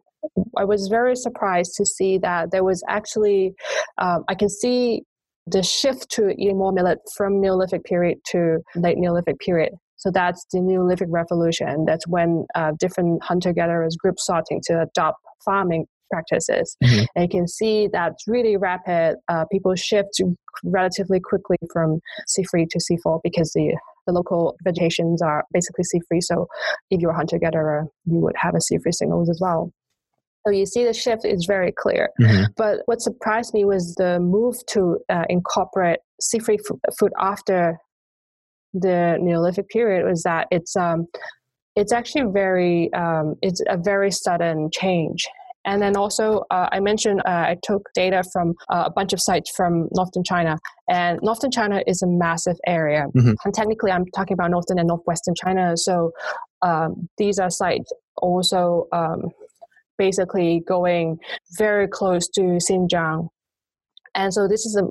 I was very surprised to see that there was actually, um, I can see the shift to eating more millet from Neolithic period to late Neolithic period. So that's the Neolithic revolution. That's when uh, different hunter-gatherers groups starting to adopt farming practices. Mm-hmm. And you can see that really rapid. Uh, people shift relatively quickly from C3 to C4 because the the local vegetations are basically C3. So if you're a hunter-gatherer, you would have a C3 signals as well. So you see the shift is very clear. Mm-hmm. But what surprised me was the move to uh, incorporate C3 food after the Neolithic period was that it's um, it's actually very um, it's a very sudden change. And then also, uh, I mentioned uh, I took data from uh, a bunch of sites from northern China, and northern China is a massive area. Mm-hmm. And technically, I'm talking about northern and northwestern China. So um, these are sites also um, basically going very close to Xinjiang. And so this is a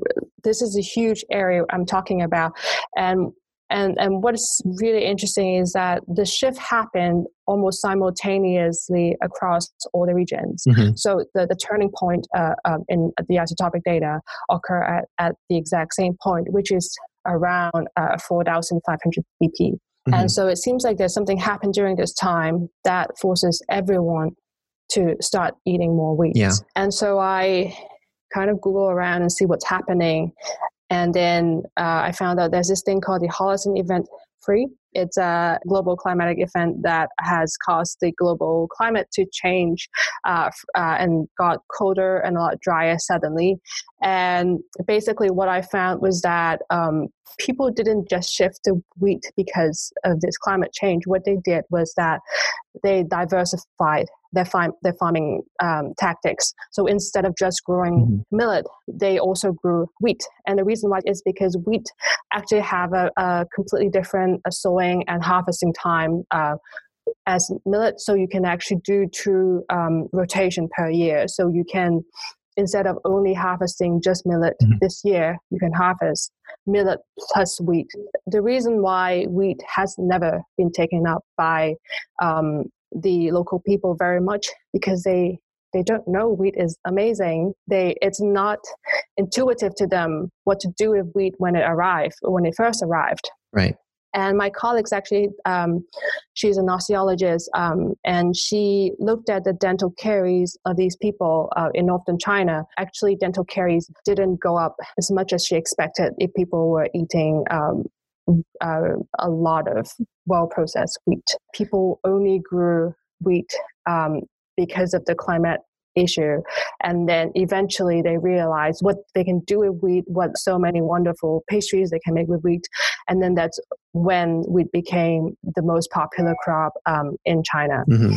this is a huge area I'm talking about, and and and what is really interesting is that the shift happened almost simultaneously across all the regions. Mm-hmm. So the, the turning point uh, um, in the isotopic data occur at, at the exact same point, which is around uh, 4,500 BP. Mm-hmm. And so it seems like there's something happened during this time that forces everyone to start eating more wheat. Yeah. And so I kind of Google around and see what's happening. And then uh, I found out there's this thing called the Holocene Event Three. It's a global climatic event that has caused the global climate to change uh, uh, and got colder and a lot drier suddenly. And basically, what I found was that um, people didn't just shift to wheat because of this climate change. What they did was that they diversified their, farm, their farming um, tactics. So instead of just growing mm-hmm. millet, they also grew wheat. And the reason why is because wheat actually have a, a completely different uh, sowing and harvesting time uh, as millet. So you can actually do two um, rotation per year. So you can instead of only harvesting just millet mm-hmm. this year, you can harvest millet plus wheat. The reason why wheat has never been taken up by um, the local people very much because they they don't know wheat is amazing. They it's not intuitive to them what to do with wheat when it arrived when it first arrived. Right. And my colleagues actually, um, she's an osteologist, um, and she looked at the dental caries of these people uh, in northern China. Actually, dental caries didn't go up as much as she expected if people were eating um, uh, a lot of well processed wheat. People only grew wheat um, because of the climate issue. And then eventually they realized what they can do with wheat, what so many wonderful pastries they can make with wheat. And then that's when wheat became the most popular crop um, in China, mm-hmm.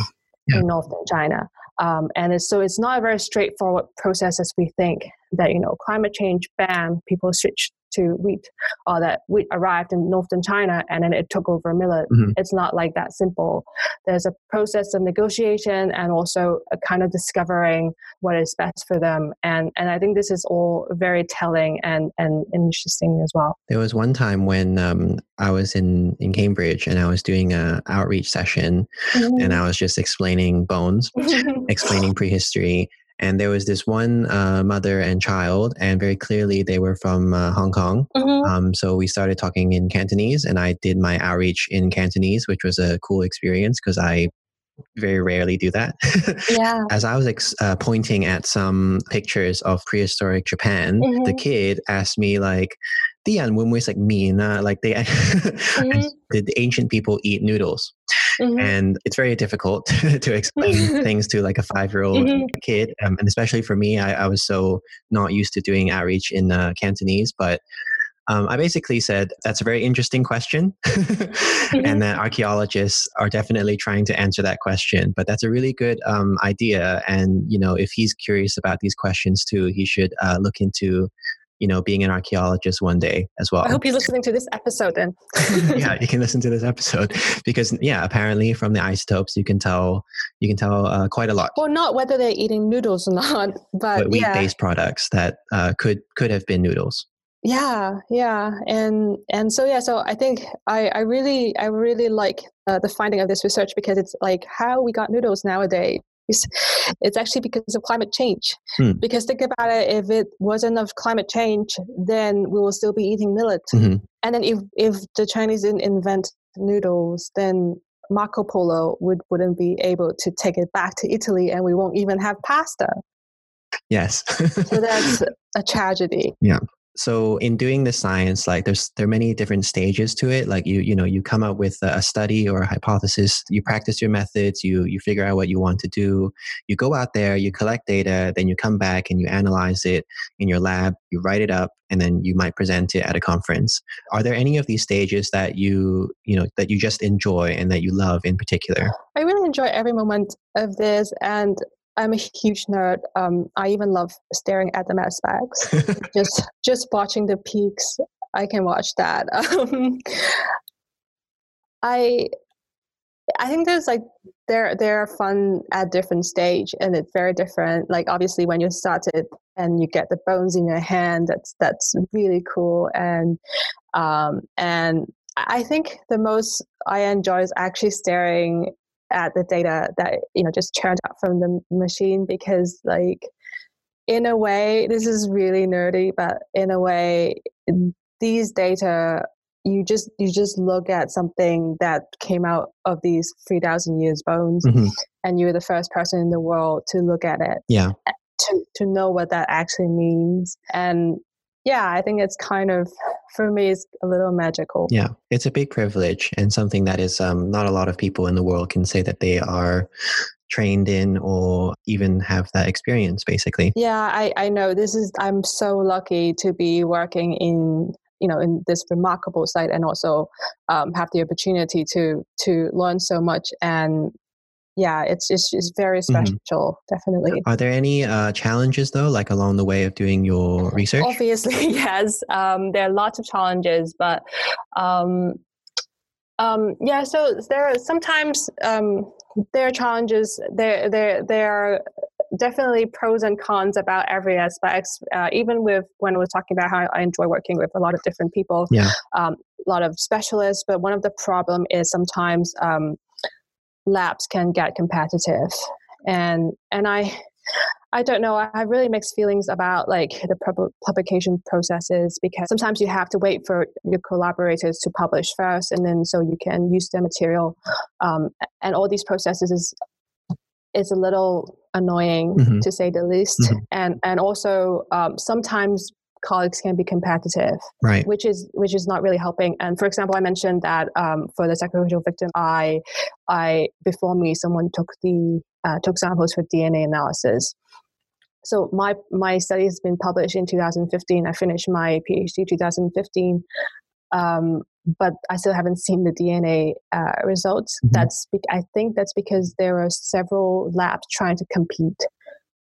yeah. in northern China. Um, and it's, so it's not a very straightforward process as we think that, you know, climate change, bam, people switch to wheat or that wheat arrived in northern China and then it took over millet. Mm-hmm. It's not like that simple. There's a process of negotiation and also a kind of discovering what is best for them. And and I think this is all very telling and, and interesting as well. There was one time when um, I was in, in Cambridge and I was doing a outreach session mm-hmm. and I was just explaining bones, <laughs> explaining prehistory and there was this one uh, mother and child, and very clearly they were from uh, Hong Kong. Mm-hmm. Um, so we started talking in Cantonese, and I did my outreach in Cantonese, which was a cool experience because I very rarely do that. Yeah. <laughs> As I was ex- uh, pointing at some pictures of prehistoric Japan, mm-hmm. the kid asked me like, "Dian, when was like mean? Like they, <laughs> mm-hmm. did the ancient people eat noodles?" Mm-hmm. And it's very difficult <laughs> to explain <laughs> things to like a five year old mm-hmm. kid. Um, and especially for me, I, I, was so not used to doing outreach in uh, Cantonese. But um, I basically said that's a very interesting question, <laughs> mm-hmm. and that archaeologists are definitely trying to answer that question. But that's a really good um, idea, and you know, if he's curious about these questions too, he should uh, look into you know, being an archaeologist one day as well. I hope you're listening to this episode then. <laughs> <laughs> yeah, you can listen to this episode because yeah, apparently from the isotopes you can tell you can tell uh, quite a lot. Well, not whether they're eating noodles or not, <laughs> but, but wheat-based products that uh, could could have been noodles. Yeah, yeah, and and so yeah, so I think I I really I really like uh, the finding of this research because it's like how we got noodles nowadays it's actually because of climate change. Hmm. Because think about it, if it wasn't of climate change, then we will still be eating millet. Mm-hmm. And then if, if the Chinese didn't invent noodles, then Marco Polo would, wouldn't be able to take it back to Italy and we won't even have pasta. Yes. so that's <laughs> a tragedy. Yeah so in doing the science like there's there are many different stages to it. Like you you know you come up with a study or a hypothesis you practice your methods you you figure out what you want to do. You go out there you collect data then you come back and you analyze it in your lab you write it up and then you might present it at a conference. Are there any of these stages that you you know that you just enjoy and that you love in particular? I really enjoy every moment of this and I'm a huge nerd. Um, I even love staring at the mass bags. <laughs> just just watching the peaks, I can watch that. <laughs> Um, I I think there's like they're they're fun at different stage and it's very different. Like obviously when you started and you get the bones in your hand, that's that's really cool and um, and I think the most I enjoy is actually staring at the data that you know just churned out from the machine because like in a way this is really nerdy but in a way these data you just you just look at something that came out of these 3000 years bones mm-hmm. and you're the first person in the world to look at it. Yeah. To to know what that actually means. And yeah, I think it's kind of for me it's a little magical. Yeah, it's a big privilege and something that is um, not a lot of people in the world can say that they are trained in or even have that experience basically yeah i i know this is i'm so lucky to be working in you know in this remarkable site and also um, have the opportunity to to learn so much and yeah, it's just it's very mm-hmm. special, mm-hmm. definitely. Are there any uh, challenges though, like along the way of doing your <laughs> research? Obviously, <laughs> yes. Um, there are lots of challenges, but um, um, yeah. So there are sometimes um, there are challenges. There there there are definitely pros and cons about every aspect. Uh, even with when I was talking about how I enjoy working with a lot of different people, yeah. Um, a lot of specialists. But one of the problem is sometimes um, labs can get competitive and and i i don't know i have really mixed feelings about like the pub- publication processes because sometimes you have to wait for your collaborators to publish first and then so you can use their material um, and all these processes is is a little annoying mm-hmm. to say the least mm-hmm. and and also um, sometimes colleagues can be competitive, right? Which is which is not really helping. And for example, I mentioned that um, for the sacrificial victim, I I before me someone took the uh, took samples for DNA analysis. So my my study has been published in 2015. I finished my PhD 2015. Um, but I still haven't seen the DNA uh, results. Mm-hmm. That's be- I think that's because there are several labs trying to compete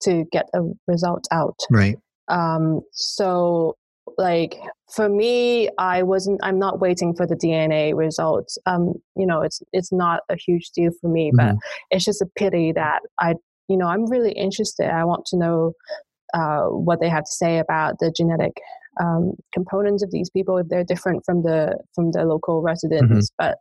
to get a result out. Right. Um, so like for me i wasn't i'm not waiting for the dna results. Um you know it's it's not a huge deal for me but Mhm. it's just a pity that i you know i'm really interested. I want to know uh, what they have to say about the genetic um, components of these people if they're different from the from the local residents but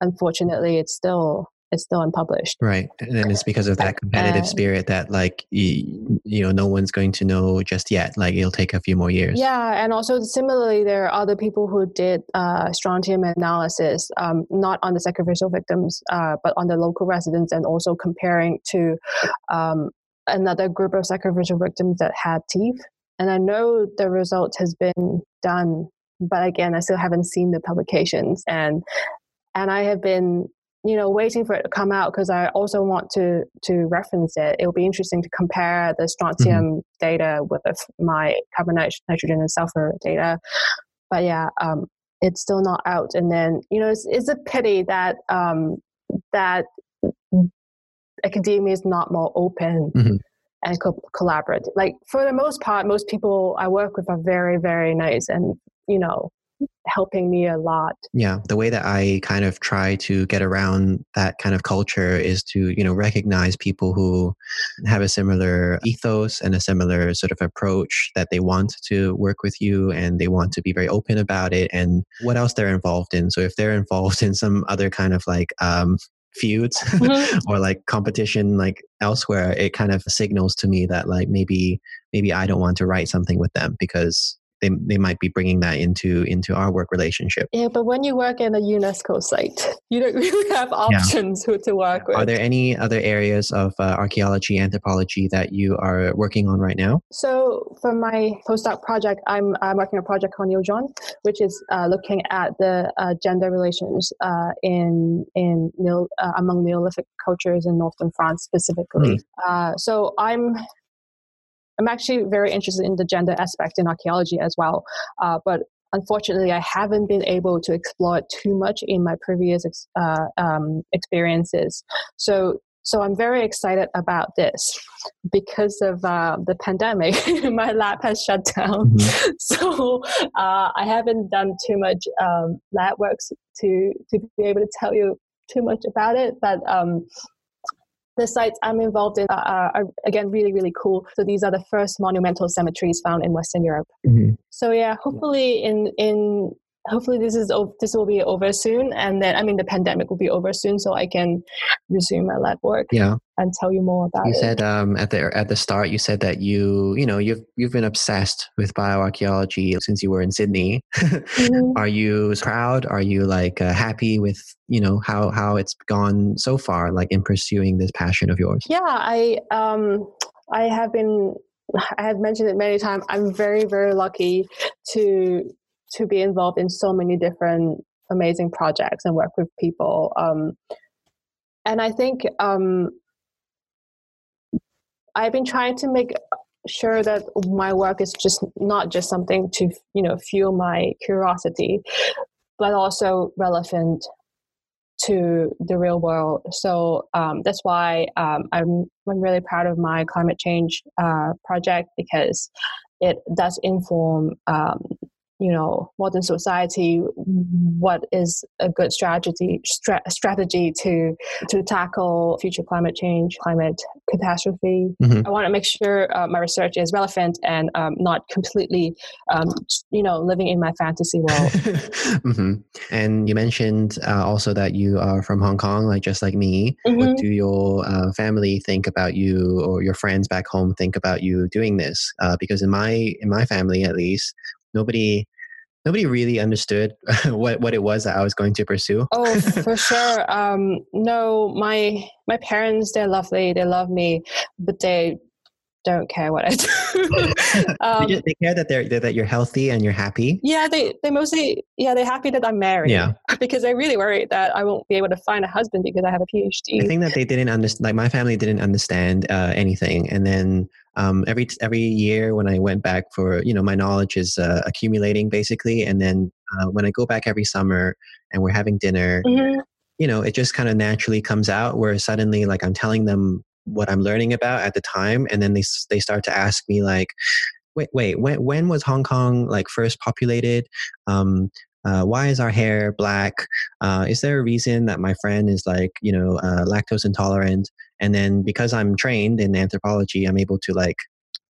unfortunately it's still it's still unpublished Right. And then it's because of that competitive Uh, spirit that like you, you know no one's going to know just yet. Like it'll take a few more years. Yeah, and also similarly, there are other people who did uh, strontium analysis, um, not on the sacrificial victims, uh, but on the local residents, and also comparing to um, another group of sacrificial victims that had teeth. And I know the result has been done, but again, I still haven't seen the publications, and and I have been you know waiting for it to come out because I also want to to reference it. It will be interesting to compare the strontium data with my carbon nit- nitrogen and sulfur data. But yeah, um, it's still not out. And then you know it's, it's a pity that um, that academia is not more open. Mhm. And co- collaborate. Like for the most part, most people I work with are very, very nice, and you know, helping me a lot. Yeah, the way that I kind of try to get around that kind of culture is to, you know, recognize people who have a similar ethos and a similar sort of approach that they want to work with you and they want to be very open about it and what else they're involved in. So if they're <laughs> involved in some other kind of like um feuds Mhm. <laughs> or like competition like elsewhere, it kind of signals to me that like maybe maybe I don't want to write something with them because they, they might be bringing that into into our work relationship. Yeah, but when you work in a UNESCO site, <laughs> you don't really have options who to work with. Are there any other areas of uh, archaeology, anthropology that you are working on right now? So for my postdoc project, I'm, I'm working on a project called Neojon, which is uh, looking at the uh, gender relations uh, in in Neo, uh, among Neolithic cultures in northern France specifically. Uh, so I'm I'm actually very interested in the gender aspect in archaeology as well, uh, but unfortunately, I haven't been able to explore it too much in my previous ex- uh, um, experiences. So so I'm very excited about this because of uh, the pandemic. <laughs> my lab has shut down, <laughs> so uh, I haven't done too much um, lab works to to be able to tell you too much about it. But um, the sites I'm involved in are, are again really really cool. So these are the first monumental cemeteries found in Western Europe. Mm-hmm. So yeah, hopefully in in hopefully this is this will be over soon, and then I mean the pandemic will be over soon, so I can resume my lab work Yeah, and tell you more about you it. said um, at the at the start you said that you you know you've you've been obsessed with bioarchaeology since you were in Sydney. Mhm. <laughs> are you proud? Are you like uh, happy with you know how how it's gone so far, like in pursuing this passion of yours? Yeah, I um I have been I have mentioned it many times. I'm very very lucky to to be involved in so many different amazing projects and work with people. Um, and I think um, I've been trying to make sure that my work is just not just something to you know fuel my curiosity, but also relevant to the real world. So um, that's why um, I'm I'm really proud of my climate change uh, project because it does inform um, you know modern society what is a good strategy stra- strategy to to tackle future climate change climate catastrophe Mhm. i want to make sure uh, my research is relevant and um, not completely um, you know living in my fantasy world <laughs> hmm And you mentioned uh, also that you are from Hong Kong, like just like me. Mhm. What do your uh, family think about you, or your friends back home think about you doing this? Uh, because in my in my family, at least, nobody nobody really understood <laughs> what what it was that I was going to pursue. Oh, <laughs> for sure. Um, no, my my parents they're lovely. They love me, but they don't care what I do. <laughs> they, um, just, they care that they're, that you're healthy and you're happy. yeah, they they mostly yeah they're happy that I'm married. Yeah. because they're really worried that I won't be able to find a husband because I have a PhD. I think that they didn't understand. Like my family didn't understand uh, anything, and then um, every every year when I went back for you know my knowledge is uh, accumulating basically, and then uh, when I go back every summer and we're having dinner, Mhm. you know, it just kind of naturally comes out where suddenly like I'm telling them what I'm learning about at the time, and then they they start to ask me like. wait, wait. When when was Hong Kong like first populated? Um, uh, why is our hair black? Uh, is there a reason that my friend is like, you know, uh, lactose intolerant? And then because I'm trained in anthropology, I'm able to like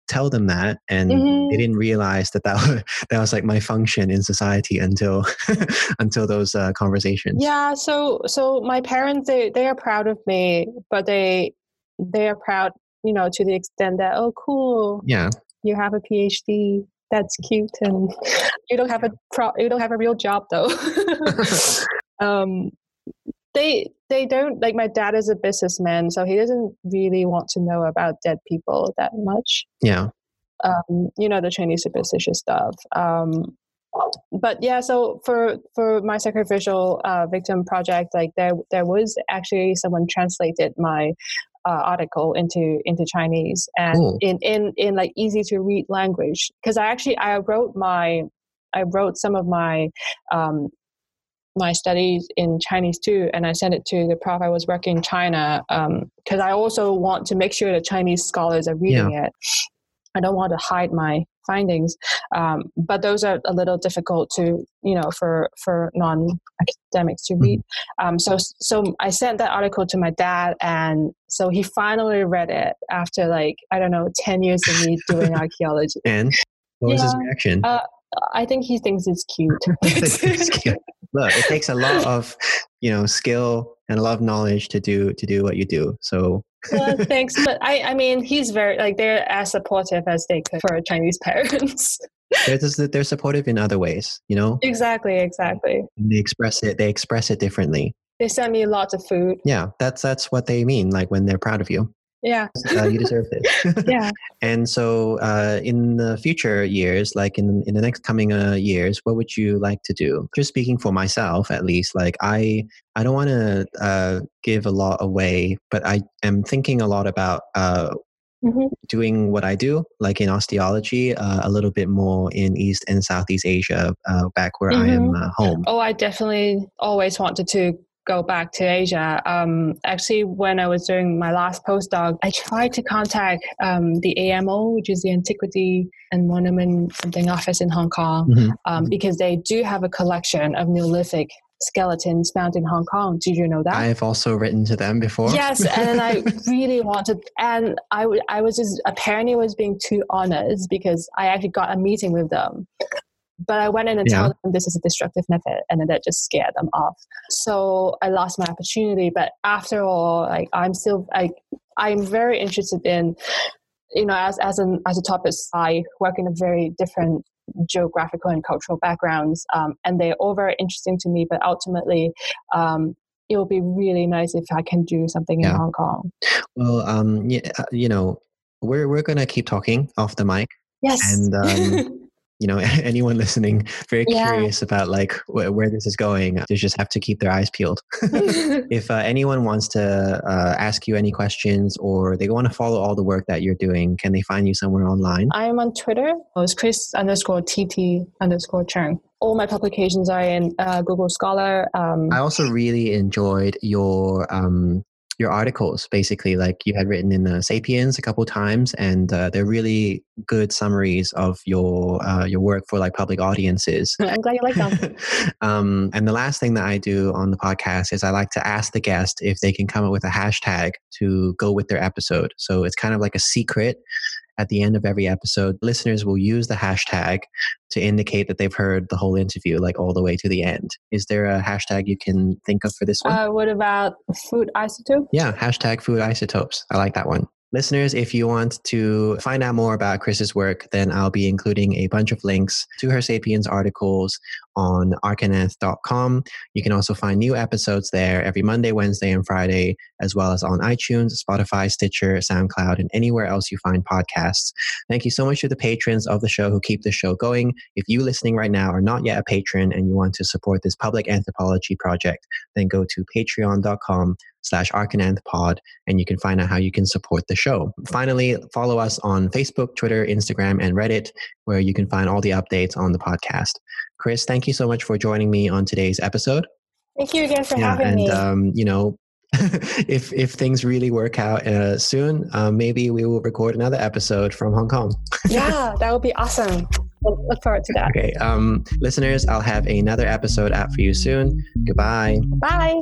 tell them that, and Mhm. they didn't realize that that was, <laughs> that was like my function in society until <laughs> until those uh, conversations. Yeah, so so my parents they they are proud of me, but they they are proud, you know, to the extent that oh cool, Yeah. you have a PhD. That's cute, and <laughs> you don't have a pro- you don't have a real job though. um, they they don't like my dad is a businessman, so he doesn't really want to know about dead people that much. Yeah. Um, you know the Chinese superstitious stuff. Um, but yeah, so for for my sacrificial uh, victim project, like there there was actually someone translated my uh, article into into Chinese and Cool. in in in like easy to read language because I actually I wrote my I wrote some of my um, my studies in Chinese too, and I sent it to the prof I was working in China because I also want to make sure that Chinese scholars are reading it. I don't want to hide my findings, um, but those are a little difficult to you know for for non academics to read. Um, so so I sent that article to my dad, and so he finally read it after like I don't know ten years of me <laughs> doing archaeology. And what was his reaction? Uh, I think he thinks it's cute. <laughs> <laughs> Look, it takes a lot of you know skill and a lot of knowledge to do to do what you do. So well, <laughs> thanks, but I I mean he's very like they're as supportive as they could for Chinese <laughs> parents. they're just, they're supportive in other ways. You know, exactly, exactly. they express it. They express it differently. They send me lots of food. Yeah, that's that's what they mean. Like when they're proud of you, Yeah, uh, you deserve this. <laughs> <laughs> yeah. And so, uh, in the future years, like in in the next coming uh, years, what would you like to do? Just speaking for myself, at least, like I I don't want to uh, give a lot away, but I am thinking a lot about uh, hmm doing what I do, like in osteology, uh, a little bit more in East and Southeast Asia, uh, back where I am uh, home. Oh, I definitely always wanted to go back to Asia. Um, actually, when I was doing my last postdoc, I tried to contact um, the AMO, which is the Antiquity and Monument something office in Hong Kong, Mhm. um, because they do have a collection of Neolithic skeletons found in Hong Kong. Did you know that? I've also written to them before. Yes, and I <laughs> really wanted, and I, I was just apparently was being too honest because I actually got a meeting with them, but I went in and Yeah. told them this is a destructive method, and then that just scared them off. So I lost my opportunity. But after all, like I'm still like I'm very interested in, you know, as as an as isotopist, I work in a very different geographical and cultural backgrounds, um, and they're all very interesting to me. But ultimately, um, it will be really nice if I can do something in Hong Kong. Well, um, yeah, uh, you know, we're we're gonna keep talking off the mic, Yes. and um, <laughs> you know, <laughs> anyone listening very Yeah. curious about like wh- where this is going, they just have to keep their eyes peeled. <laughs> <laughs> if uh, anyone wants to uh, ask you any questions or they want to follow all the work that you're doing, can they find you somewhere online? I am on Twitter. It's Chris underscore TT underscore Cheung. All my publications are in uh, Google Scholar. Um, I also really enjoyed your um, your articles. Basically, like you had written in the *Sapiens* a couple times, and uh, they're really good summaries of your uh, your work for like public audiences. <laughs> I'm glad you like them. <laughs> um, and the last thing that I do on the podcast is I like to ask the guest if they can come up with a hashtag to go with their episode. So it's kind of like a secret. At the end of every episode, listeners will use the hashtag to indicate that they've heard the whole interview, like all the way to the end. Is there a hashtag you can think of for this one? uh, what about food isotope? Yeah, hashtag food isotopes. I like that one. Listeners, if you want to find out more about Chris's work, then I'll be including a bunch of links to her Sapiens articles on archandanth.com. You can also find new episodes there every Monday, Wednesday, and Friday, as well as on iTunes, Spotify, Stitcher, SoundCloud, and anywhere else you find podcasts. Thank you so much to the patrons of the show who keep the show going. If you listening right now are not yet a patron and you want to support this public anthropology project, then go to patreon.com slash archandanthpod and you can find out how you can support the show. Finally, follow us on Facebook, Twitter, Instagram, and Reddit, where you can find all the updates on the podcast. Chris, thank you so much for joining me on today's episode. Thank you again for yeah, having and me. um, you know, <laughs> if if things really work out uh, soon, um, maybe we will record another episode from Hong Kong. <laughs> yeah, that would be awesome. We'll look forward to that. Okay, um, listeners, I'll have another episode out for you soon. Goodbye. Bye.